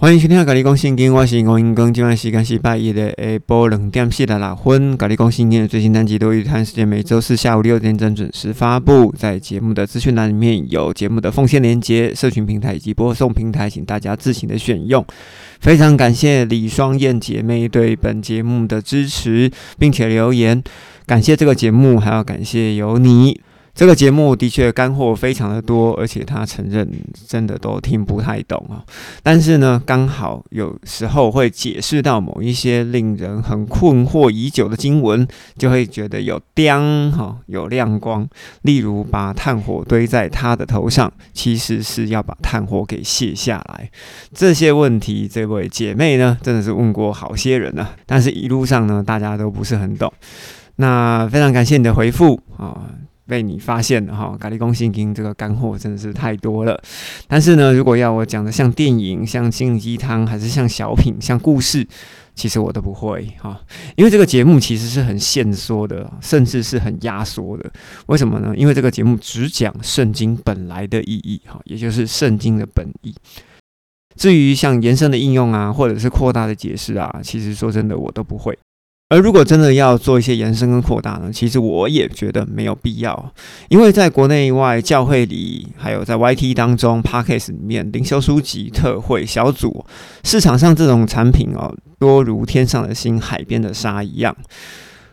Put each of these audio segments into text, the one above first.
欢迎收听《咖喱讲圣经》，我是吴英庚。今晚时间是拜一的下晡两点四十六分。《咖喱讲圣经》的最新单集都预探时间每周四下午六点整准时发布。在节目的资讯栏里面有节目的奉献连接、社群平台以及播送平台，请大家自行的选用。非常感谢李双燕姐妹对本节目的支持，并且留言感谢这个节目，还要感谢有你。这个节目的确干货非常的多，而且他承认真的都听不太懂啊。但是呢，刚好有时候会解释到某一些令人很困惑已久的经文，就会觉得有亮哈，有亮光。例如，把炭火堆在他的头上，其实是要把炭火给卸下来。这些问题，这位姐妹呢，真的是问过好些人了，但是一路上呢，大家都不是很懂。那非常感谢你的回复啊。被你发现了哈，咖喱公信经这个干货真的是太多了。但是呢，如果要我讲的像电影、像心灵鸡汤，还是像小品、像故事，其实我都不会哈。因为这个节目其实是很限缩的，甚至是很压缩的。为什么呢？因为这个节目只讲圣经本来的意义哈，也就是圣经的本意。至于像延伸的应用啊，或者是扩大的解释啊，其实说真的，我都不会。而如果真的要做一些延伸跟扩大呢，其实我也觉得没有必要，因为在国内外教会里，还有在 YT 当中、Podcast 里面、灵修书籍、特惠小组市场上这种产品哦，多如天上的星、海边的沙一样。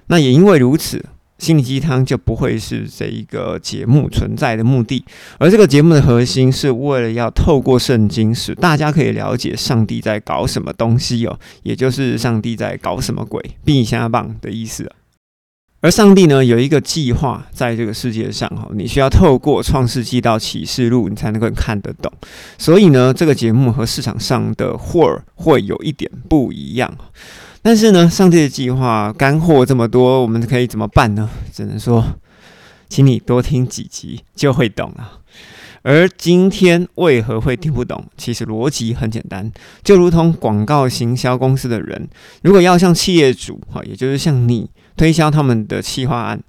那也因为如此。心理鸡汤就不会是这一个节目存在的目的，而这个节目的核心是为了要透过圣经，使大家可以了解上帝在搞什么东西哦，也就是上帝在搞什么鬼，并下棒的意思啊。而上帝呢，有一个计划在这个世界上哈，你需要透过创世纪到启示录，你才能够看得懂。所以呢，这个节目和市场上的货会有一点不一样。但是呢，上帝的计划干货这么多，我们可以怎么办呢？只能说，请你多听几集就会懂了。而今天为何会听不懂？其实逻辑很简单，就如同广告行销公司的人，如果要向企业主哈，也就是向你推销他们的企划案，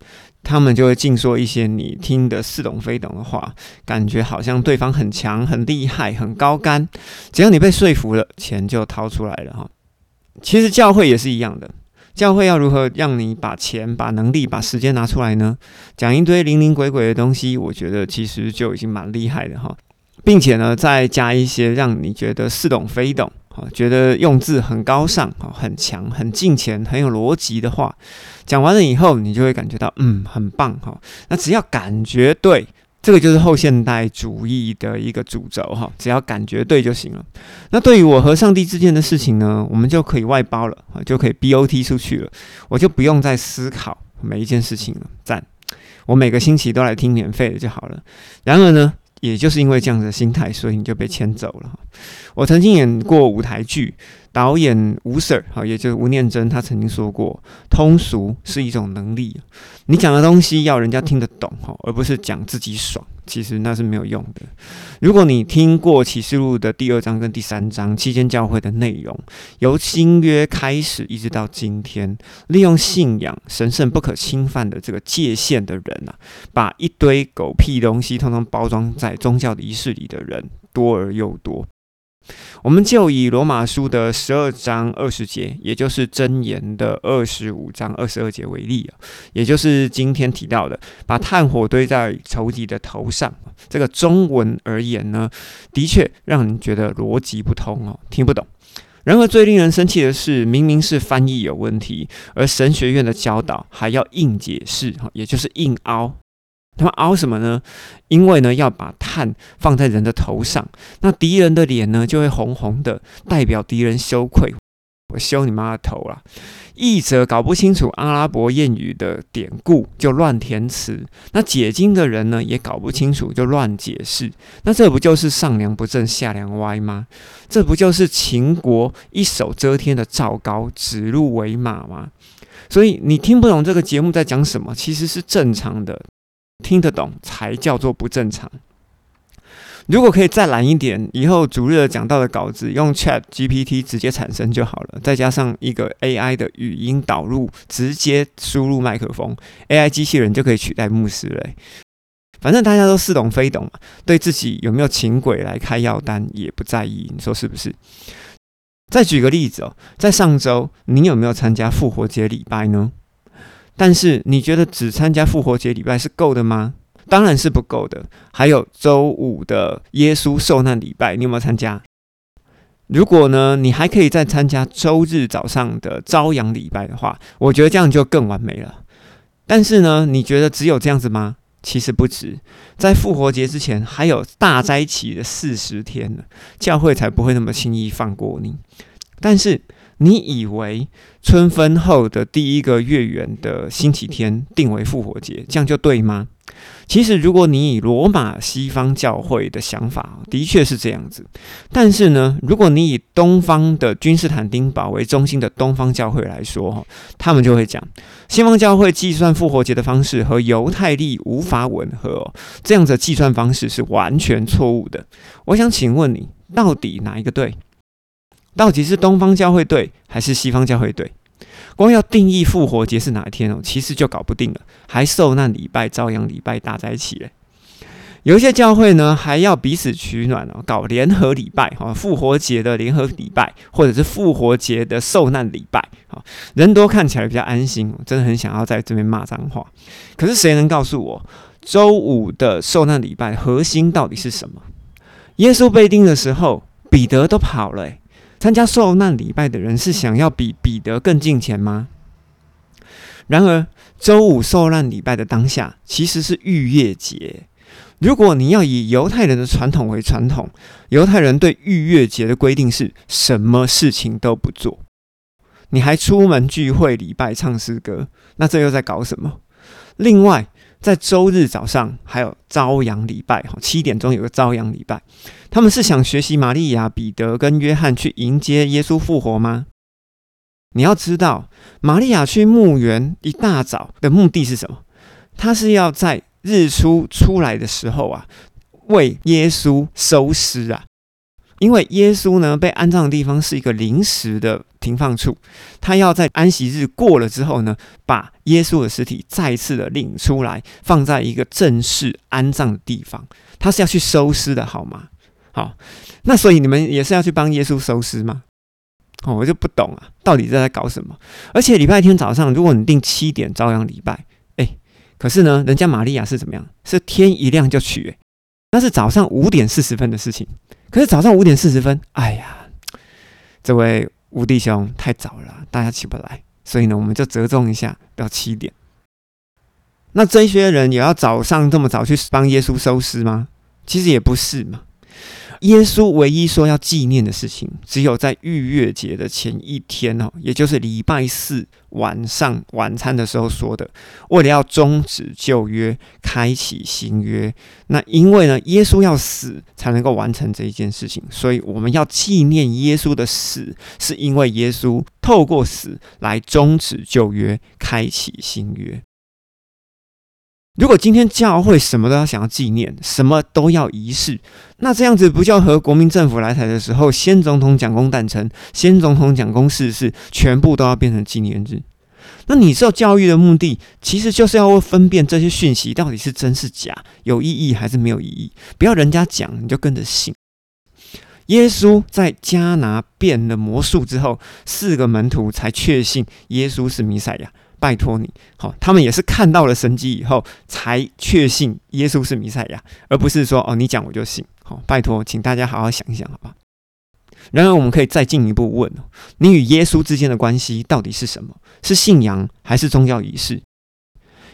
他们就会尽说一些你听得似懂非懂的话，感觉好像对方很强、很厉害、很高干。只要你被说服了，钱就掏出来了哈。其实教会也是一样的，教会要如何让你把钱、把能力、把时间拿出来呢？讲一堆灵灵鬼鬼的东西，我觉得其实就已经蛮厉害的哈，并且呢，再加一些让你觉得似懂非懂，哈，觉得用字很高尚、哈，很强、很近前、很有逻辑的话，讲完了以后，你就会感觉到，嗯，很棒哈。那只要感觉对。这个就是后现代主义的一个主轴哈，只要感觉对就行了。那对于我和上帝之间的事情呢，我们就可以外包了就可以 BOT 出去了，我就不用再思考每一件事情了。赞，我每个星期都来听免费的就好了。然而呢，也就是因为这样子的心态，所以你就被牵走了。我曾经演过舞台剧。导演吴 Sir 哈，也就是吴念真，他曾经说过，通俗是一种能力。你讲的东西要人家听得懂哈，而不是讲自己爽，其实那是没有用的。如果你听过启示录的第二章跟第三章期间教会的内容，由新约开始一直到今天，利用信仰神圣不可侵犯的这个界限的人啊，把一堆狗屁东西通通包装在宗教的仪式里的人，多而又多。我们就以罗马书的十二章二十节，也就是箴言的二十五章二十二节为例啊，也就是今天提到的，把炭火堆在仇敌的头上。这个中文而言呢，的确让人觉得逻辑不通哦，听不懂。然而最令人生气的是，明明是翻译有问题，而神学院的教导还要硬解释，也就是硬凹。他们熬什么呢？因为呢要把炭放在人的头上，那敌人的脸呢就会红红的，代表敌人羞愧。我羞你妈的头啦！译者搞不清楚阿拉伯谚语的典故，就乱填词；那解经的人呢也搞不清楚，就乱解释。那这不就是上梁不正下梁歪吗？这不就是秦国一手遮天的赵高指鹿为马吗？所以你听不懂这个节目在讲什么，其实是正常的。听得懂才叫做不正常。如果可以再懒一点，以后主日讲到的稿子用 Chat GPT 直接产生就好了，再加上一个 AI 的语音导入，直接输入麦克风，AI 机器人就可以取代牧师了。反正大家都似懂非懂嘛，对自己有没有请鬼来开药单也不在意，你说是不是？再举个例子哦，在上周你有没有参加复活节礼拜呢？但是你觉得只参加复活节礼拜是够的吗？当然是不够的。还有周五的耶稣受难礼拜，你有没有参加？如果呢，你还可以再参加周日早上的朝阳礼拜的话，我觉得这样就更完美了。但是呢，你觉得只有这样子吗？其实不止，在复活节之前还有大灾期的四十天呢，教会才不会那么轻易放过你。但是你以为春分后的第一个月圆的星期天定为复活节，这样就对吗？其实，如果你以罗马西方教会的想法，的确是这样子。但是呢，如果你以东方的君士坦丁堡为中心的东方教会来说，他们就会讲，西方教会计算复活节的方式和犹太历无法吻合，这样的计算方式是完全错误的。我想请问你，到底哪一个对？到底是东方教会对，还是西方教会对？光要定义复活节是哪一天哦，其实就搞不定了，还受难礼拜、朝阳礼拜搭在一起嘞。有一些教会呢，还要彼此取暖哦，搞联合礼拜哈，复活节的联合礼拜，或者是复活节的受难礼拜，哈，人多看起来比较安心，真的很想要在这边骂脏话。可是谁能告诉我，周五的受难礼拜核心到底是什么？耶稣被钉的时候，彼得都跑了。参加受难礼拜的人是想要比彼得更近前吗？然而，周五受难礼拜的当下其实是逾越节。如果你要以犹太人的传统为传统，犹太人对逾越节的规定是什么事情都不做，你还出门聚会礼拜唱诗歌，那这又在搞什么？另外，在周日早上还有朝阳礼拜，哈，七点钟有个朝阳礼拜。他们是想学习玛利亚、彼得跟约翰去迎接耶稣复活吗？你要知道，玛利亚去墓园一大早的目的是什么？他是要在日出出来的时候啊，为耶稣收尸啊。因为耶稣呢被安葬的地方是一个临时的停放处，他要在安息日过了之后呢，把耶稣的尸体再次的领出来，放在一个正式安葬的地方。他是要去收尸的，好吗？好，那所以你们也是要去帮耶稣收尸吗？哦，我就不懂啊，到底在在搞什么？而且礼拜天早上，如果你定七点朝阳礼拜，哎，可是呢，人家玛利亚是怎么样？是天一亮就取，哎，那是早上五点四十分的事情。可是早上五点四十分，哎呀，这位吴弟兄太早了，大家起不来，所以呢，我们就折中一下，到七点。那这些人也要早上这么早去帮耶稣收尸吗？其实也不是嘛。耶稣唯一说要纪念的事情，只有在逾越节的前一天哦，也就是礼拜四晚上晚餐的时候说的，为了要终止旧约，开启新约。那因为呢，耶稣要死才能够完成这一件事情，所以我们要纪念耶稣的死，是因为耶稣透过死来终止旧约，开启新约。如果今天教会什么都要想要纪念，什么都要仪式，那这样子不就和国民政府来台的时候，先总统讲公诞辰，先总统讲功逝世，全部都要变成纪念日？那你受教育的目的，其实就是要分辨这些讯息到底是真是假，有意义还是没有意义？不要人家讲你就跟着信。耶稣在加拿变了魔术之后，四个门徒才确信耶稣是弥赛亚。拜托你，好，他们也是看到了神迹以后，才确信耶稣是弥赛亚，而不是说哦，你讲我就信。好，拜托，请大家好好想一想，好吧？然而，我们可以再进一步问：你与耶稣之间的关系到底是什么？是信仰还是宗教仪式？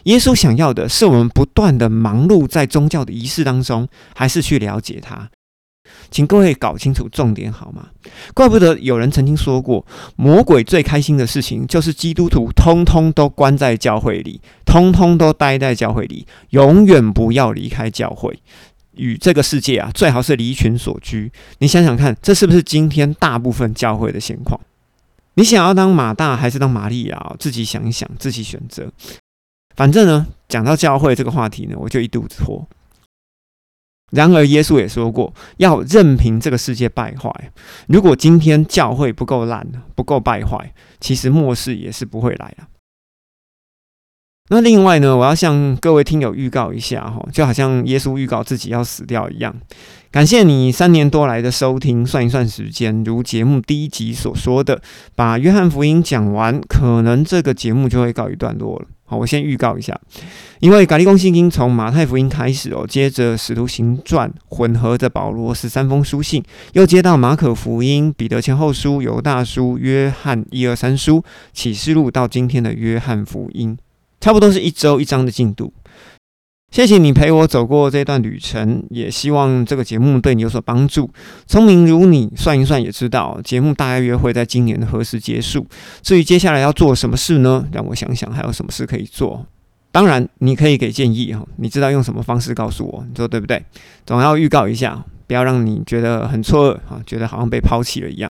耶稣想要的是我们不断的忙碌在宗教的仪式当中，还是去了解他？请各位搞清楚重点好吗？怪不得有人曾经说过，魔鬼最开心的事情就是基督徒通通都关在教会里，通通都待在教会里，永远不要离开教会，与这个世界啊，最好是离群所居。你想想看，这是不是今天大部分教会的现况？你想要当马大还是当玛利亚？自己想一想，自己选择。反正呢，讲到教会这个话题呢，我就一肚子火。然而，耶稣也说过，要任凭这个世界败坏。如果今天教会不够烂、不够败坏，其实末世也是不会来的。那另外呢，我要向各位听友预告一下哈，就好像耶稣预告自己要死掉一样。感谢你三年多来的收听，算一算时间，如节目第一集所说的，把约翰福音讲完，可能这个节目就会告一段落了。好，我先预告一下，因为咖喱公信经从马太福音开始哦，接着使徒行传混合着保罗十三封书信，又接到马可福音、彼得前后书、犹大书、约翰一二三书、启示录，到今天的约翰福音，差不多是一周一章的进度。谢谢你陪我走过这段旅程，也希望这个节目对你有所帮助。聪明如你，算一算也知道，节目大约会在今年的何时结束。至于接下来要做什么事呢？让我想想还有什么事可以做。当然，你可以给建议哈，你知道用什么方式告诉我，你说对不对？总要预告一下，不要让你觉得很错愕啊，觉得好像被抛弃了一样。